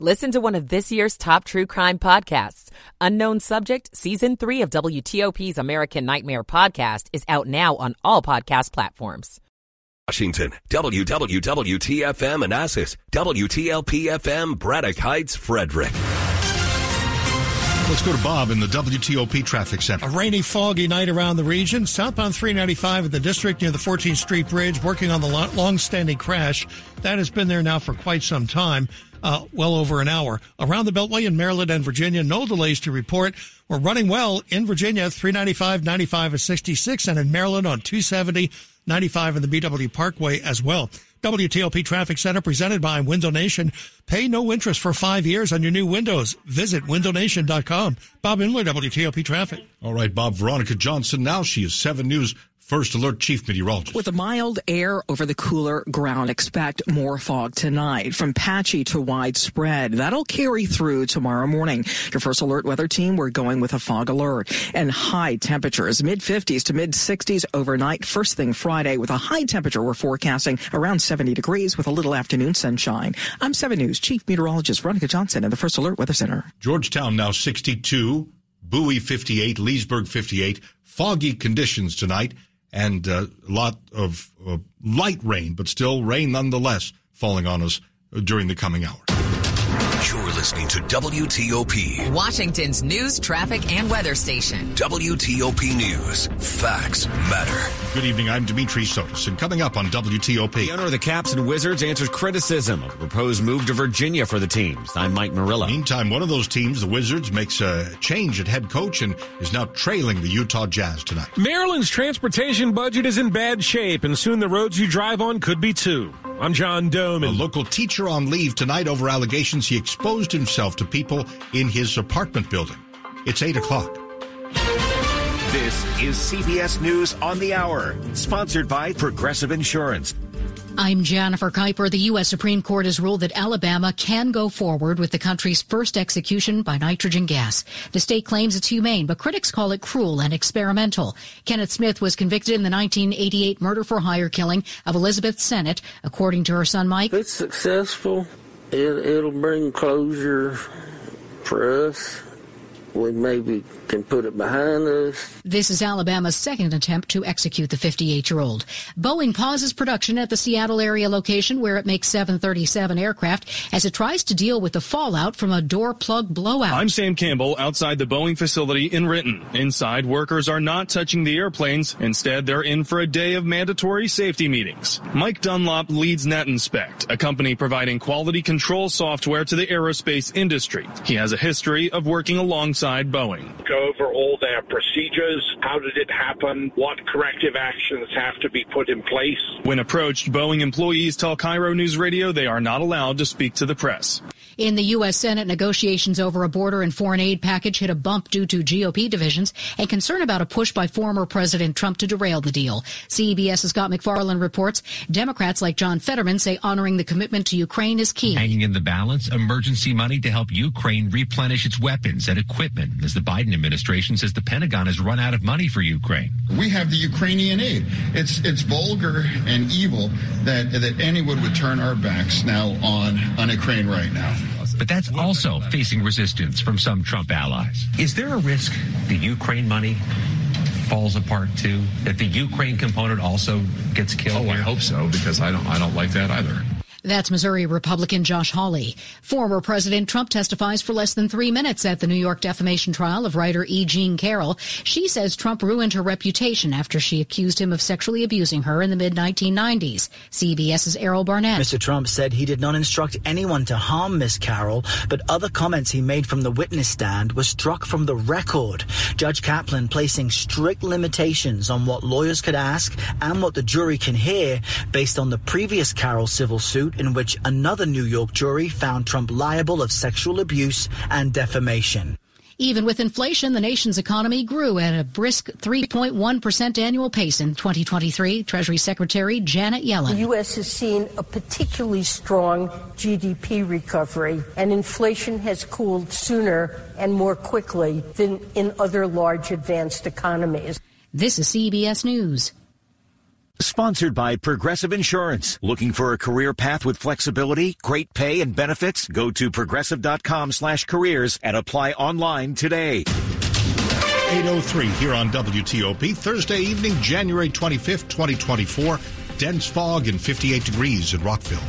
Listen to one of this year's top true crime podcasts. Unknown Subject, Season 3 of WTOP's American Nightmare podcast is out now on all podcast platforms. Washington, WWWTFM Manassas, WTLPFM Braddock Heights, Frederick. Let's go to Bob in the WTOP traffic center. A rainy, foggy night around the region. Southbound 395 at the district near the 14th Street Bridge, working on the long-standing crash. That has been there now for quite some time, uh, well over an hour. Around the Beltway in Maryland and Virginia, no delays to report. We're running well in Virginia, 395, 95, and 66, and in Maryland on 270, 95 and the BW Parkway as well. WTOP Traffic Center presented by Window Nation. Pay no interest for five years on your new windows. Visit windownation.com. Bob Imler, WTOP Traffic. All right, Bob. Veronica Johnson. Now she is 7 News First Alert Chief Meteorologist. With a mild air over the cooler ground, expect more fog tonight from patchy to widespread. That'll carry through tomorrow morning. Your First Alert weather team, we're going with a fog alert and high temperatures, mid 50s to mid 60s overnight. First thing Friday with a high temperature we're forecasting around 70 degrees with a little afternoon sunshine. I'm 7 News Chief Meteorologist Veronica Johnson at the First Alert Weather Center. Georgetown now 62, Bowie 58, Leesburg 58. Foggy conditions tonight and a lot of uh, light rain, but still rain nonetheless falling on us during the coming hours. You're listening to WTOP, Washington's news, traffic, and weather station. WTOP News. Facts matter. Good evening. I'm Dimitri Sotis, and coming up on WTOP. The owner of the Caps and Wizards answers criticism of the proposed move to Virginia for the teams. I'm Mike Murillo. Meantime, one of those teams, the Wizards, makes a change at head coach and is now trailing the Utah Jazz tonight. Maryland's transportation budget is in bad shape, and soon the roads you drive on could be too. I'm John Domen. A local teacher on leave tonight over allegations he exposed himself to people in his apartment building. It's 8 o'clock. This is CBS News on the Hour, sponsored by Progressive Insurance. I'm Jennifer Keiper. The U.S. Supreme Court has ruled that Alabama can go forward with the country's first execution by nitrogen gas. The state claims it's humane, but critics call it cruel and experimental. Kenneth Smith was convicted in the 1988 murder for hire killing of Elizabeth Sennett. According to her son Mike, it's successful. It, it'll bring closure for us we maybe can put it behind us. This is Alabama's second attempt to execute the 58 year old. Boeing pauses production at the Seattle area location where it makes 737 aircraft as it tries to deal with the fallout from a door plug blowout. I'm Sam Campbell outside the Boeing facility in Renton. Inside, workers are not touching the airplanes. Instead, they're in for a day of mandatory safety meetings. Mike Dunlop leads NetInspect, a company providing quality control software to the aerospace industry. He has a history of working alongside inside Boeing. Go over all their procedures. How did it happen? What corrective actions have to be put in place? When approached, Boeing employees tell KIRO News Radio they are not allowed to speak to the press. In the U.S. Senate, negotiations over a border and foreign aid package hit a bump due to GOP divisions and concern about a push by former President Trump to derail the deal. CBS's Scott MacFarlane reports Democrats like John Fetterman say honoring the commitment to Ukraine is key. Hanging in the balance, emergency money to help Ukraine replenish its weapons and equipment as the Biden administration says the Pentagon has run out of money for Ukraine. We have the Ukrainian aid. It's it's vulgar and evil that that anyone would turn our backs now on on Ukraine right now. But that's also facing resistance from some Trump allies. Is there a risk the Ukraine money falls apart too? That the Ukraine component also gets killed? Oh, here? I hope so because I don't I don't like that either. That's Missouri Republican Josh Hawley. Former President Trump testifies for less than three minutes at the New York defamation trial of writer E. Jean Carroll. She says Trump ruined her reputation after she accused him of sexually abusing her in the mid 1990s. CBS's Errol Barnett. Mr. Trump said he did not instruct anyone to harm Miss Carroll, but other comments he made from the witness stand were struck from the record. Judge Kaplan placing strict limitations on what lawyers could ask and what the jury can hear based on the previous Carroll civil suit in which another New York jury found Trump liable of sexual abuse and defamation. Even with inflation, the nation's economy grew at a brisk 3.1% annual pace in 2023. Treasury Secretary Janet Yellen. The U.S. has seen a particularly strong GDP recovery, and inflation has cooled sooner and more quickly than in other large advanced economies. This is CBS News. Sponsored by Progressive Insurance. Looking for a career path with flexibility, great pay, and benefits? Go to progressive.com slash careers and apply online today. 803 here on WTOP, Thursday evening, January 25th, 2024. Dense fog and 58 degrees in Rockville.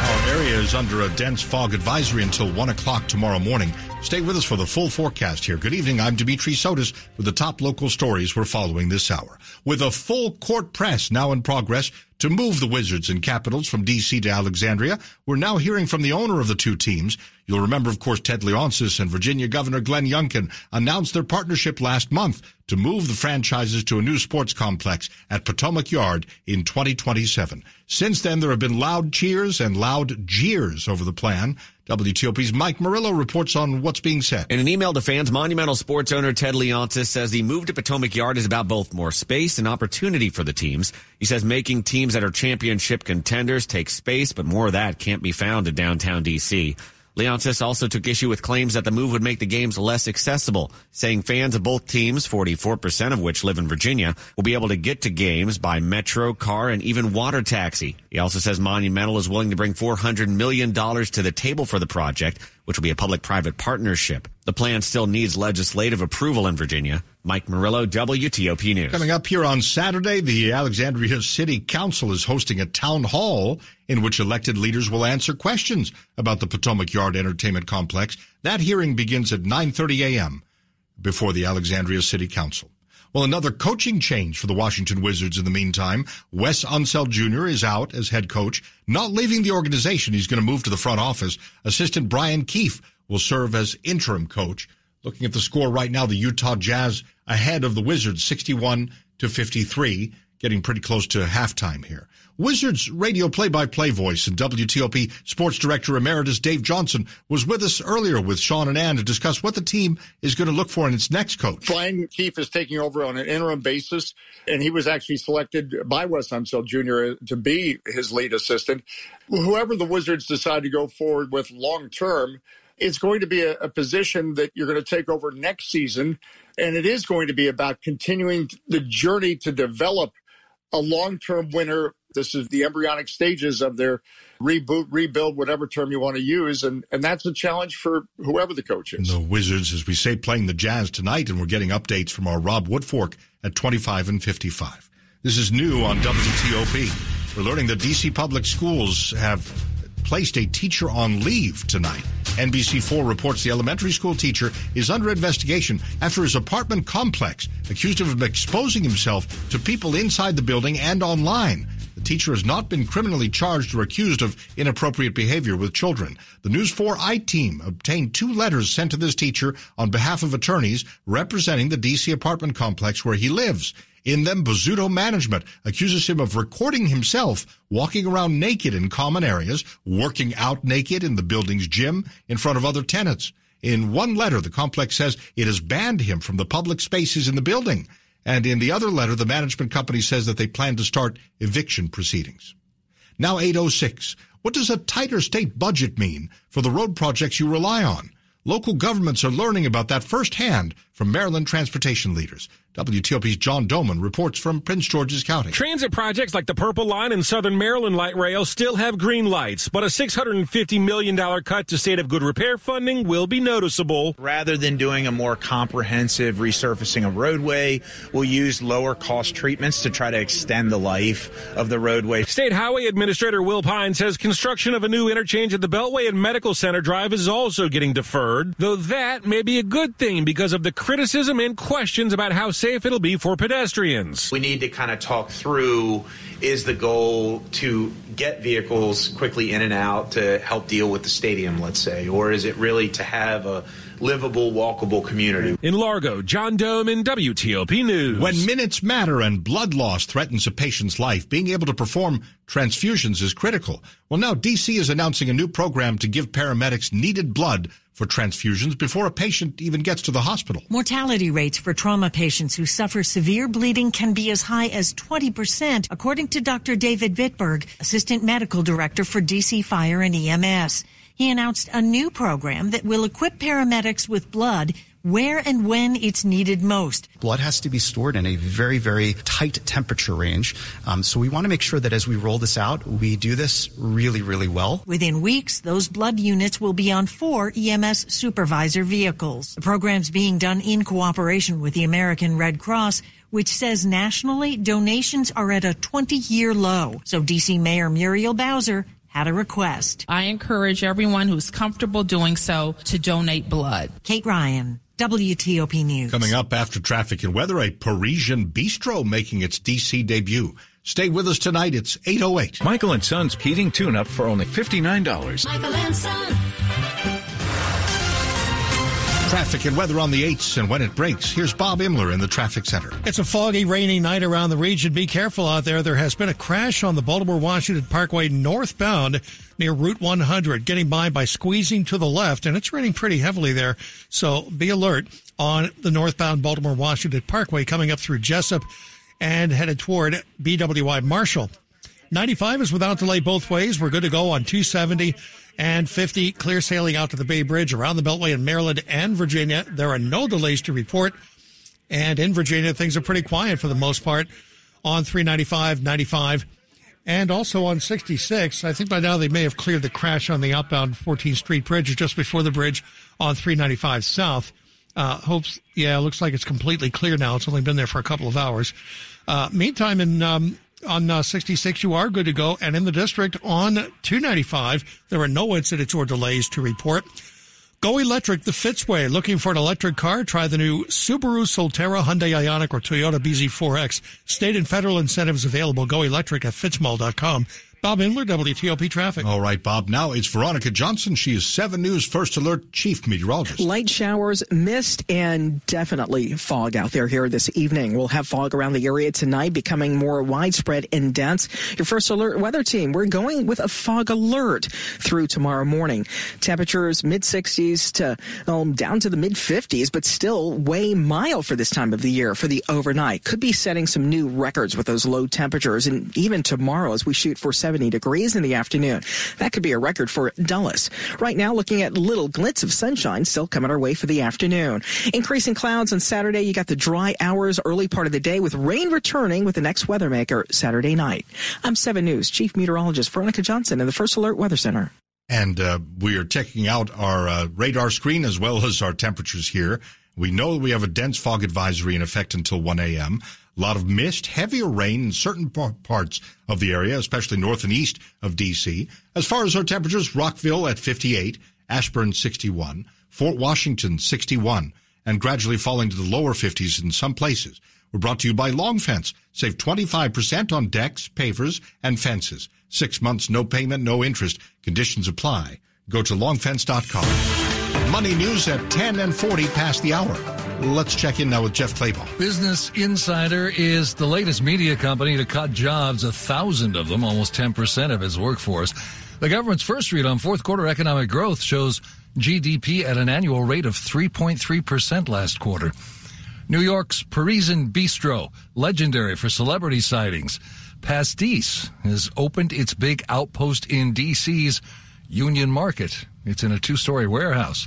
Our area is under a dense fog advisory until 1 o'clock tomorrow morning. Stay with us for the full forecast here. Good evening. I'm Dimitri Sotis with the top local stories we're following this hour. With a full court press now in progress to move the Wizards and Capitals from D.C. to Alexandria, we're now hearing from the owner of the two teams. You'll remember, of course, Ted Leonsis and Virginia Governor Glenn Youngkin announced their partnership last month to move the franchises to a new sports complex at Potomac Yard in 2027. Since then, there have been loud cheers and loud jeers over the plan. WTOP's Mike Murillo reports on what's being said. In an email to fans, Monumental sports owner Ted Leonsis says the move to Potomac Yard is about both more space and opportunity for the teams. He says making teams that are championship contenders takes space, but more of that can't be found in downtown D.C. Leonsis also took issue with claims that the move would make the games less accessible, saying fans of both teams, 44% of which live in Virginia, will be able to get to games by metro, car, and even water taxi. He also says Monumental is willing to bring $400 million to the table for the project, which will be a public-private partnership. The plan still needs legislative approval in Virginia. Mike Murillo, WTOP News. Coming up here on Saturday, the Alexandria City Council is hosting a town hall in which elected leaders will answer questions about the Potomac Yard Entertainment Complex. That hearing begins at 9:30 a.m. before the Alexandria City Council. Well, another coaching change for the Washington Wizards in the meantime. Wes Unseld Jr. is out as head coach, not leaving the organization. He's going to move to the front office. Assistant Brian Keefe will serve as interim coach. Looking at the score right now, the Utah Jazz ahead of the Wizards, 61 to 53, getting pretty close to halftime here. Wizards radio play-by-play voice and WTOP sports director emeritus Dave Johnson was with us earlier with Sean and Ann to discuss what the team is going to look for in its next coach. Brian Keefe is taking over on an interim basis, and he was actually selected by Wes Unseld Jr. to be his lead assistant. Whoever the Wizards decide to go forward with long term, it's going to be a, a position that you're going to take over next season. And it is going to be about continuing the journey to develop a long term winner. This is the embryonic stages of their reboot, rebuild, whatever term you want to use. And, and that's a challenge for whoever the coach is. And the Wizards, as we say, playing the Jazz tonight, and we're getting updates from our Rob Woodfork at 25 and 55. This is new on WTOP. We're learning that DC public schools have placed a teacher on leave tonight. NBC4 reports the elementary school teacher is under investigation after his apartment complex accused him of exposing himself to people inside the building and online. The teacher has not been criminally charged or accused of inappropriate behavior with children. The News 4 I team obtained two letters sent to this teacher on behalf of attorneys representing the DC apartment complex where he lives. In them, Bozzuto Management accuses him of recording himself walking around naked in common areas, working out naked in the building's gym in front of other tenants. In one letter, the complex says it has banned him from the public spaces in the building. And in the other letter, the management company says that they plan to start eviction proceedings. Now 806. What does a tighter state budget mean for the road projects you rely on? Local governments are learning about that firsthand from Maryland transportation leaders. WTOP's John Domen reports from Prince George's County. Transit projects like the Purple Line and Southern Maryland Light Rail still have green lights, but a $650 million cut to state of good repair funding will be noticeable. Rather than doing a more comprehensive resurfacing of roadway, we'll use lower cost treatments to try to extend the life of the roadway. State Highway Administrator Will Pines says construction of a new interchange at the Beltway and Medical Center Drive is also getting deferred, though that may be a good thing because of the criticism and questions about how safe it'll be for pedestrians. We need to kind of talk through is the goal to get vehicles quickly in and out to help deal with the stadium, let's say, or is it really to have a livable, walkable community? In Largo, John Domen WTOP News. When minutes matter and blood loss threatens a patient's life, being able to perform transfusions is critical. Well, now DC is announcing a new program to give paramedics needed blood for transfusions before a patient even gets to the hospital. Mortality rates for trauma patients who suffer severe bleeding can be as high as 20%, according to Dr. David Vitberg, Assistant Medical Director for DC Fire and EMS. He announced a new program that will equip paramedics with blood where and when it's needed most. Blood has to be stored in a very, very tight temperature range. Um, so we want to make sure that as we roll this out, we do this really, really well. Within weeks, those blood units will be on four EMS supervisor vehicles. The program's being done in cooperation with the American Red Cross which says nationally donations are at a 20 year low. So DC Mayor Muriel Bowser had a request. I encourage everyone who's comfortable doing so to donate blood. Kate Ryan. WTOP News. Coming up after traffic and weather, a Parisian bistro making its DC debut. Stay with us tonight. It's 808. Michael and Son's heating tune up for only $59. Michael and Son. Traffic and weather on the 8s and when it breaks. Here's Bob Imler in the traffic center. It's a foggy, rainy night around the region. Be careful out there. There has been a crash on the Baltimore Washington Parkway northbound near Route 100, getting by by squeezing to the left, and it's raining pretty heavily there. So be alert on the northbound Baltimore Washington Parkway coming up through Jessup and headed toward BWI Marshall. 95 is without delay both ways. We're good to go on 270 and 50 clear sailing out to the Bay Bridge around the Beltway in Maryland and Virginia. There are no delays to report. And in Virginia, things are pretty quiet for the most part on 395, 95, and also on 66. I think by now they may have cleared the crash on the outbound 14th Street Bridge or just before the bridge on 395 South. Uh, hopes, yeah, looks like it's completely clear now. It's only been there for a couple of hours. Uh, meantime, in um, on uh, 66, you are good to go. And in the district on 295, there are no incidents or delays to report. Go electric the Fitzway. Looking for an electric car? Try the new Subaru Solterra, Hyundai Ioniq, or Toyota BZ4X. State and federal incentives available. Go electric at fitzmall.com. Bob Imler, WTOP Traffic. All right, Bob. Now it's Veronica Johnson. She is 7 News First Alert Chief Meteorologist. Light showers, mist, and definitely fog out there here this evening. We'll have fog around the area tonight, becoming more widespread and dense. Your First Alert weather team, we're going with a fog alert through tomorrow morning. Temperatures mid 60s to um, down to the mid 50s, but still way mild for this time of the year for the overnight. Could be setting some new records with those low temperatures, and even tomorrow as we shoot for 70 70 degrees in the afternoon. That could be a record for Dulles. Right now, looking at little glints of sunshine still coming our way for the afternoon. Increasing clouds on Saturday. You got the dry hours early part of the day with rain returning with the next weather maker Saturday night. I'm 7 News Chief Meteorologist Veronica Johnson in the First Alert Weather Center. And uh, we are checking out our uh, radar screen as well as our temperatures here. We know we have a dense fog advisory in effect until 1 a.m. A lot of mist, heavier rain in certain parts of the area, especially north and east of D.C. As far as our temperatures, Rockville at 58, Ashburn 61, Fort Washington 61, and gradually falling to the lower 50s in some places. We're brought to you by Long Fence. Save 25% on decks, pavers, and fences. Six months, no payment, no interest. Conditions apply. Go to longfence.com. Money news at 10 and 40 past the hour. Let's check in now with Jeff Clabaugh. Business Insider is the latest media company to cut jobs, a thousand of them, almost 10% of its workforce. The government's first read on fourth quarter economic growth shows GDP at an annual rate of 3.3% last quarter. New York's Parisian Bistro, legendary for celebrity sightings. Pastis has opened its big outpost in DC's Union Market. It's in a two-story warehouse.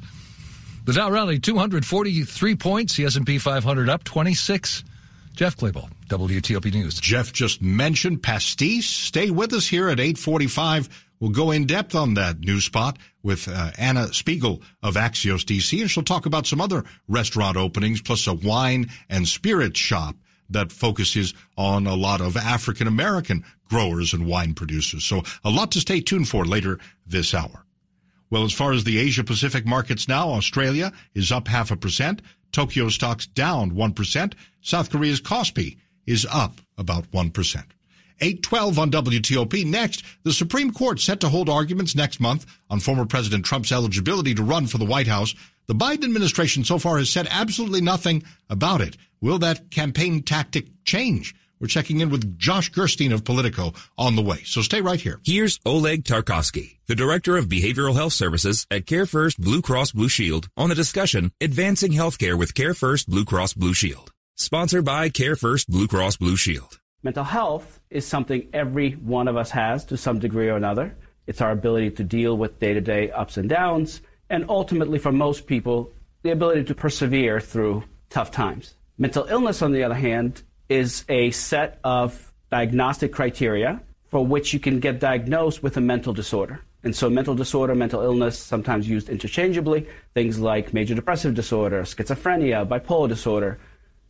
The Dow rallied 243 points. The S&P 500 up 26. Jeff Clabaugh, WTOP News. Jeff just mentioned Pastis. Stay with us here at 845. We'll go in depth on that new spot with uh, Anna Spiegel of Axios DC, and she'll talk about some other restaurant openings, plus a wine and spirit shop that focuses on a lot of African American growers and wine producers. So a lot to stay tuned for later this hour. Well, as far as the Asia Pacific markets now, Australia is up half a percent. Tokyo stocks down 1%. South Korea's Kospi is up about 1%. 812 on WTOP. Next, the Supreme Court set to hold arguments next month on former President Trump's eligibility to run for the White House. The Biden administration so far has said absolutely nothing about it. Will that campaign tactic change? We're checking in with Josh Gerstein of Politico on the way. So stay right here. Here's Oleg Tarkovsky, the Director of Behavioral Health Services at CareFirst Blue Cross Blue Shield on the discussion Advancing Healthcare with CareFirst Blue Cross Blue Shield. Sponsored by CareFirst Blue Cross Blue Shield. Mental health is something every one of us has to some degree or another. It's our ability to deal with day to day ups and downs. And ultimately, for most people, the ability to persevere through tough times. Mental illness, on the other hand, is a set of diagnostic criteria for which you can get diagnosed with a mental disorder. And so, mental disorder, mental illness, sometimes used interchangeably, things like major depressive disorder, schizophrenia, bipolar disorder,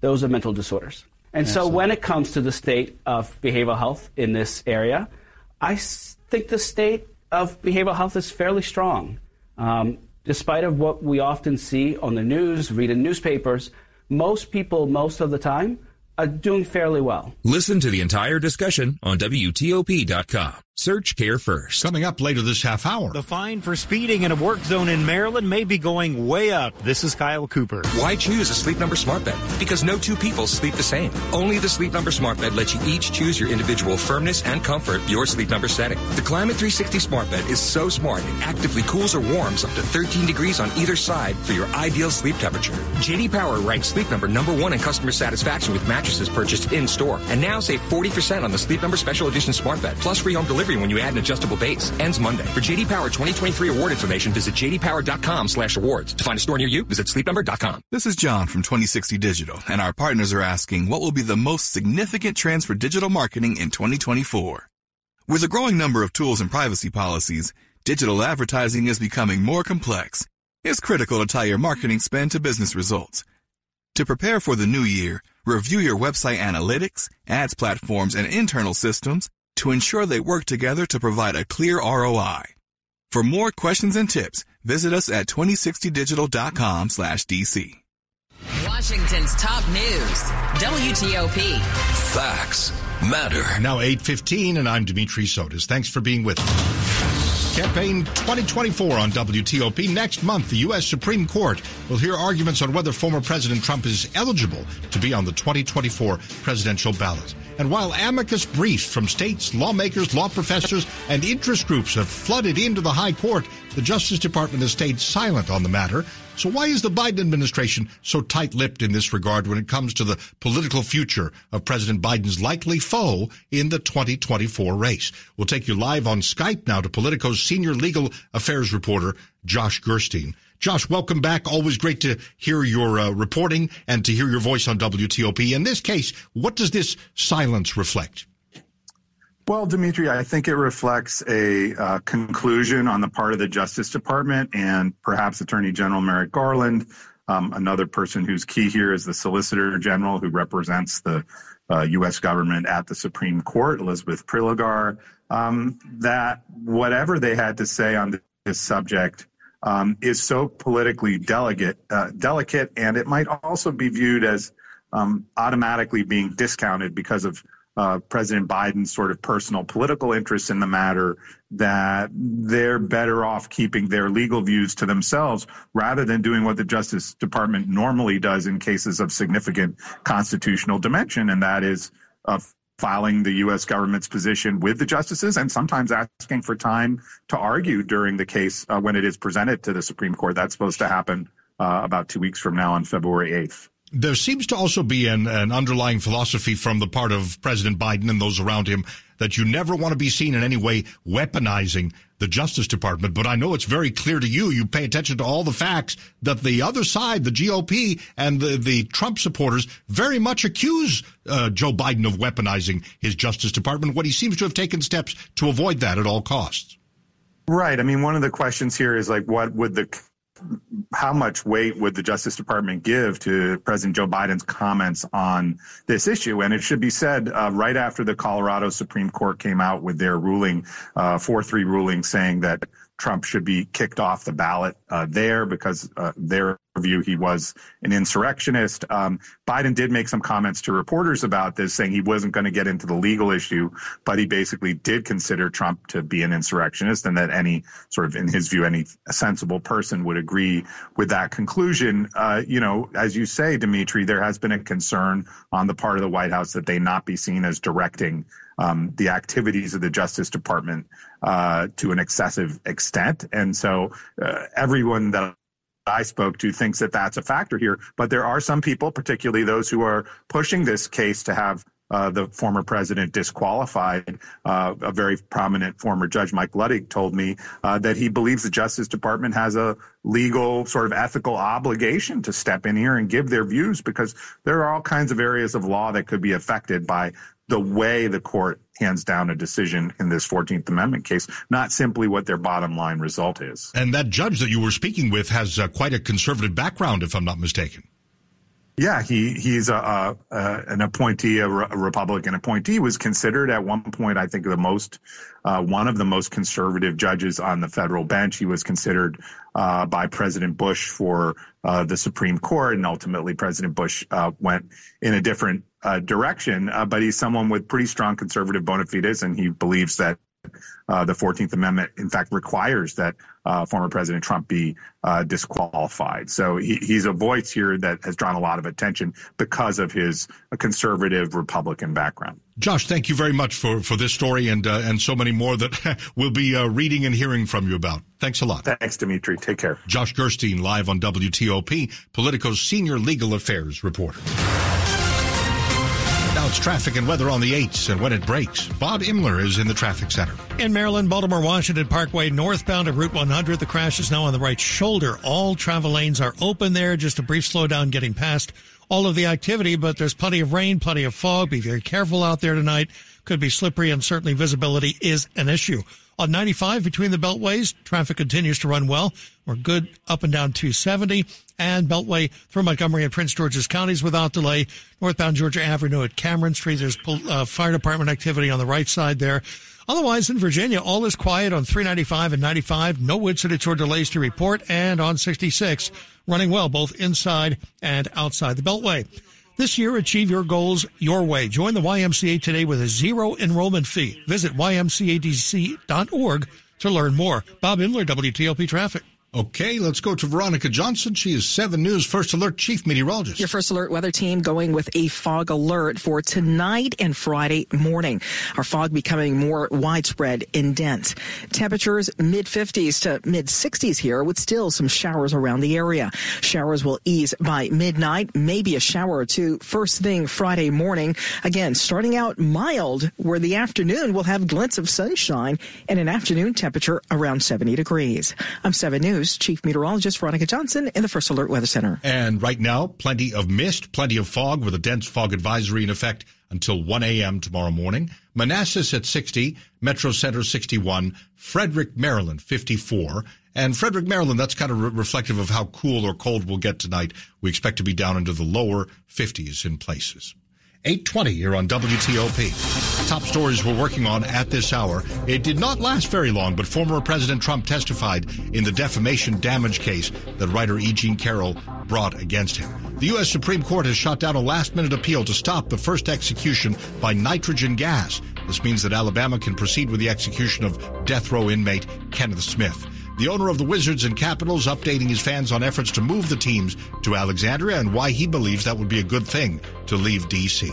those are mental disorders. And Absolutely. so, when it comes to the state of behavioral health in this area, I think the state of behavioral health is fairly strong. Um, despite of what we often see on the news, read in newspapers, most people, most of the time, doing fairly well. Listen to the entire discussion on WTOP.com. Search Care First. Coming up later this half hour. The fine for speeding in a work zone in Maryland may be going way up. This is Kyle Cooper. Why choose a Sleep Number smart bed? Because no two people sleep the same. Only the Sleep Number smart bed lets you each choose your individual firmness and comfort, your Sleep Number setting. The Climate 360 smart bed is so smart it actively cools or warms up to 13 degrees on either side for your ideal sleep temperature. JD Power ranks Sleep Number number one in customer satisfaction with mattresses purchased in store. And now save 40% on the Sleep Number Special Edition smart bed, plus free home delivery delivery when you add an adjustable base. Ends Monday. For JD Power 2023 award information, visit jdpower.com slash awards. To find a store near you, visit sleepnumber.com. This is John from 2060 Digital, and our partners are asking what will be the most significant trends for digital marketing in 2024. With a growing number of tools and privacy policies, digital advertising is becoming more complex. It's critical to tie your marketing spend to business results. To prepare for the new year, review your website analytics, ads platforms, and internal systems to ensure they work together to provide a clear ROI. For more questions and tips, visit us at 2060digital.com slash DC. Washington's top news, WTOP. Facts matter. Now 8.15 and I'm Dimitri Sotis. Thanks for being with us. Campaign 2024 on WTOP. Next month, the U.S. Supreme Court will hear arguments on whether former President Trump is eligible to be on the 2024 presidential ballot. And while amicus briefs from states, lawmakers, law professors, and interest groups have flooded into the high court, the Justice Department has stayed silent on the matter. So why is the Biden administration so tight-lipped in this regard when it comes to the political future of President Biden's likely foe in the 2024 race? We'll take you live on Skype now to Politico's senior legal affairs reporter, Josh Gerstein. Josh, welcome back. Always great to hear your uh, reporting and to hear your voice on WTOP. In this case, what does this silence reflect? Well, Dimitri, I think it reflects a uh, conclusion on the part of the Justice Department and perhaps Attorney General Merrick Garland. Um, another person who's key here is the Solicitor General who represents the uh, U.S. government at the Supreme Court, Elizabeth Prelogar, um, that whatever they had to say on this subject um, is so politically delicate, uh, delicate, and it might also be viewed as um, automatically being discounted because of uh, President Biden's sort of personal political interests in the matter, that they're better off keeping their legal views to themselves rather than doing what the Justice Department normally does in cases of significant constitutional dimension, and that is uh, filing the U.S. government's position with the justices and sometimes asking for time to argue during the case uh, when it is presented to the Supreme Court. That's supposed to happen uh, about two weeks from now on February 8th. There seems to also be an, an underlying philosophy from the part of President Biden and those around him that you never want to be seen in any way weaponizing the Justice Department. But I know it's very clear to you. You pay attention to all the facts that the other side, the GOP and the, the Trump supporters very much accuse uh, Joe Biden of weaponizing his Justice Department when he seems to have taken steps to avoid that at all costs. Right. I mean, one of the questions here is like, what would the how much weight would the Justice Department give to President Joe Biden's comments on this issue? And it should be said uh, right after the Colorado Supreme Court came out with their ruling, uh, 4 3 ruling, saying that Trump should be kicked off the ballot uh, there because uh, their view he was an insurrectionist. Um, Biden did make some comments to reporters about this, saying he wasn't going to get into the legal issue, but he basically did consider Trump to be an insurrectionist, and that any sort of, in his view, any sensible person would agree with that conclusion. Uh, you know, as you say, Dimitri, there has been a concern on the part of the White House that they not be seen as directing um, the activities of the Justice Department uh, to an excessive extent. And so uh, everyone that I spoke to thinks that that's a factor here. But there are some people, particularly those who are pushing this case to have uh, the former president disqualified. Uh, a very prominent former judge, Mike Luttig, told me uh, that he believes the Justice Department has a legal, sort of ethical obligation to step in here and give their views because there are all kinds of areas of law that could be affected by the way the court hands down a decision in this 14th Amendment case, not simply what their bottom line result is. And that judge that you were speaking with has uh, quite a conservative background, if I'm not mistaken. Yeah, he he's a, a, a an appointee, a, a, Republican appointee. Was considered at one point, I think, the most uh, one of the most conservative judges on the federal bench. He was considered uh, by President Bush for uh, the Supreme Court, and ultimately President Bush uh, went in a different uh, direction. Uh, but he's someone with pretty strong conservative bona fides, and he believes that uh, the 14th Amendment, in fact, requires that uh, former President Trump be uh, disqualified. So he, he's a voice here that has drawn a lot of attention because of his conservative Republican background. Josh, thank you very much for, for this story and uh, and so many more that we'll be uh, reading and hearing from you about. Thanks a lot. Thanks, Dimitri. Take care. Josh Gerstein, live on WTOP, Politico's senior legal affairs reporter. It's traffic and weather on the 8s and when it breaks. Bob Imler is in the traffic center. In Maryland, Baltimore Washington Parkway, northbound of Route 100, the crash is now on the right shoulder. All travel lanes are open there. Just a brief slowdown getting past all of the activity, but there's plenty of rain, plenty of fog. Be very careful out there tonight. Could be slippery and certainly visibility is an issue. On 95 between the beltways, traffic continues to run well. We're good up and down 270 and Beltway through Montgomery and Prince George's counties without delay. Northbound Georgia Avenue at Cameron Street. There's uh, fire department activity on the right side there. Otherwise, in Virginia, all is quiet on 395 and 95. No incidents or delays to report. And on 66, running well both inside and outside the Beltway. This year, achieve your goals your way. Join the YMCA today with a zero enrollment fee. Visit ymcadc.org to learn more. Bob Imler, WTOP Traffic. Okay, let's go to Veronica Johnson. She is 7 News First Alert Chief Meteorologist. Your First Alert weather team going with a fog alert for tonight and Friday morning. Our fog becoming more widespread and dense. Temperatures mid 50s to mid 60s here with still some showers around the area. Showers will ease by midnight, maybe a shower or two first thing Friday morning. Again, starting out mild where the afternoon will have glints of sunshine and an afternoon temperature around 70 degrees. I'm 7 News. News, Chief Meteorologist Veronica Johnson in the First Alert Weather Center. And right now, plenty of mist, plenty of fog with a dense fog advisory in effect until 1 a.m. tomorrow morning. Manassas at 60, Metro Center 61, Frederick, Maryland 54. And Frederick, Maryland, that's kind of re- reflective of how cool or cold we'll get tonight. We expect to be down into the lower 50s in places. 820 here on WTOP. Top stories we're working on at this hour. It did not last very long, but former President Trump testified in the defamation damage case that writer E. Jean Carroll brought against him. The U.S. Supreme Court has shot down a last minute appeal to stop the first execution by nitrogen gas. This means that Alabama can proceed with the execution of death row inmate Kenneth Smith. The owner of the Wizards and Capitals updating his fans on efforts to move the teams to Alexandria and why he believes that would be a good thing to leave D.C.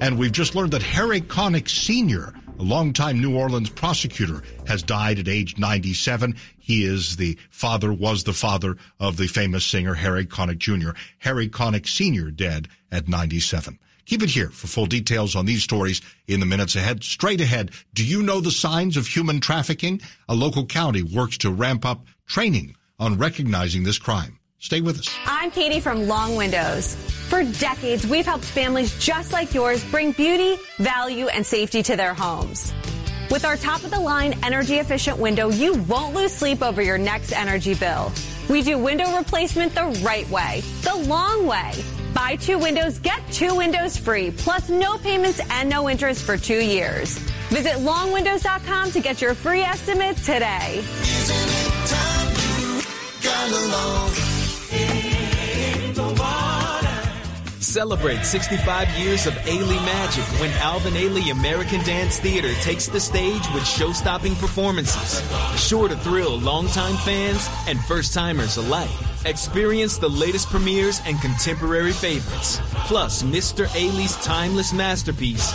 And we've just learned that Harry Connick Sr., a longtime New Orleans prosecutor, has died at age 97. He is the father, was the father of the famous singer Harry Connick Jr. Harry Connick Sr. dead at 97. Keep it here for full details on these stories in the minutes ahead. Straight ahead, do you know the signs of human trafficking? A local county works to ramp up training on recognizing this crime. Stay with us. I'm Katie from Long Windows. For decades, we've helped families just like yours bring beauty, value, and safety to their homes. With our top of the line energy efficient window, you won't lose sleep over your next energy bill. We do window replacement the right way, the long way. Buy two windows, get two windows free, plus no payments and no interest for two years. Visit longwindows.com to get your free estimate today. Celebrate 65 years of Ailey magic when Alvin Ailey American Dance Theater takes the stage with show-stopping performances, sure to thrill longtime fans and first-timers alike. Experience the latest premieres and contemporary favorites, plus Mr. Ailey's timeless masterpiece,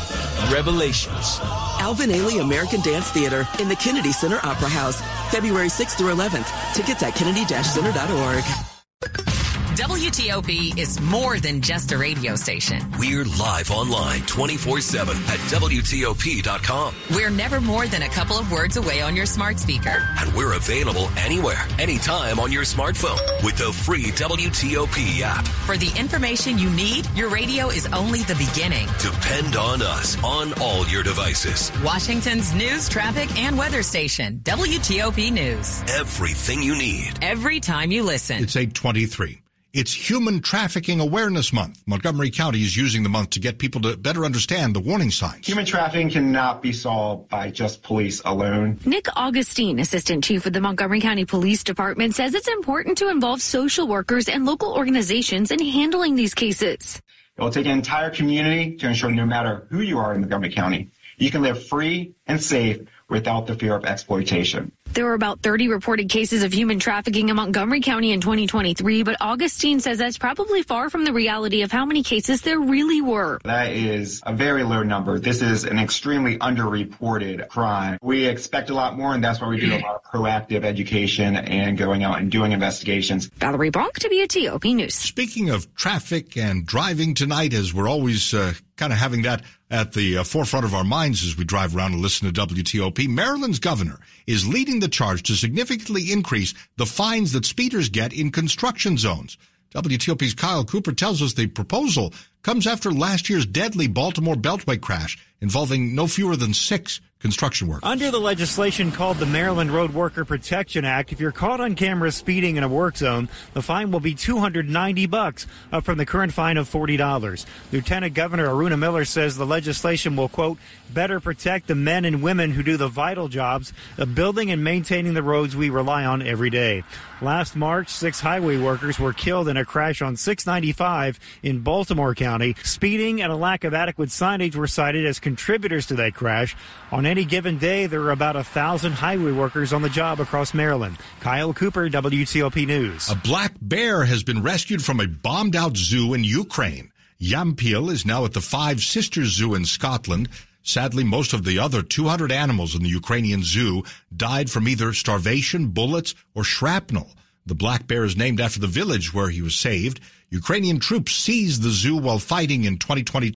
Revelations. Alvin Ailey American Dance Theater in the Kennedy Center Opera House, February 6th through 11th. Tickets at kennedy-center.org. WTOP is more than just a radio station. We're live online 24 7 at WTOP.com. We're never more than a couple of words away on your smart speaker. And we're available anywhere, anytime on your smartphone with the free WTOP app. For the information you need, your radio is only the beginning. Depend on us on all your devices. Washington's news, traffic, and weather station, WTOP News. Everything you need. Every time you listen. It's 823. It's Human Trafficking Awareness Month. Montgomery County is using the month to get people to better understand the warning signs. Human trafficking cannot be solved by just police alone. Nick Augustine, Assistant Chief of the Montgomery County Police Department, says it's important to involve social workers and local organizations in handling these cases. It will take an entire community to ensure no matter who you are in Montgomery County, you can live free and safe without the fear of exploitation. There were about 30 reported cases of human trafficking in Montgomery County in 2023, but Augustine says that's probably far from the reality of how many cases there really were. That is a very low number. This is an extremely underreported crime. We expect a lot more, and that's why we do a lot of proactive education and going out and doing investigations. Valerie Bronk, WTOP News. Speaking of traffic and driving tonight, as we're always uh, kind of having that at the uh, forefront of our minds as we drive around and listen to WTOP, Maryland's governor is leading the charge to significantly increase the fines that speeders get in construction zones. WTOP's Kyle Cooper tells us the proposal comes after last year's deadly Baltimore Beltway crash involving no fewer than six construction workers. Under the legislation called the Maryland Road Worker Protection Act, if you're caught on camera speeding in a work zone, the fine will be 290 bucks, up from the current fine of $40. Lieutenant Governor Aruna Miller says the legislation will quote better protect the men and women who do the vital jobs of building and maintaining the roads we rely on every day. Last March, six highway workers were killed in a crash on 695 in Baltimore County. Speeding and a lack of adequate signage were cited as contributors to that crash. On any given day, there are about a thousand highway workers on the job across Maryland. Kyle Cooper, WTOP News. A black bear has been rescued from a bombed out zoo in Ukraine. Yampil is now at the Five Sisters Zoo in Scotland. Sadly, most of the other 200 animals in the Ukrainian zoo died from either starvation, bullets, or shrapnel. The black bear is named after the village where he was saved. Ukrainian troops seized the zoo while fighting in 2022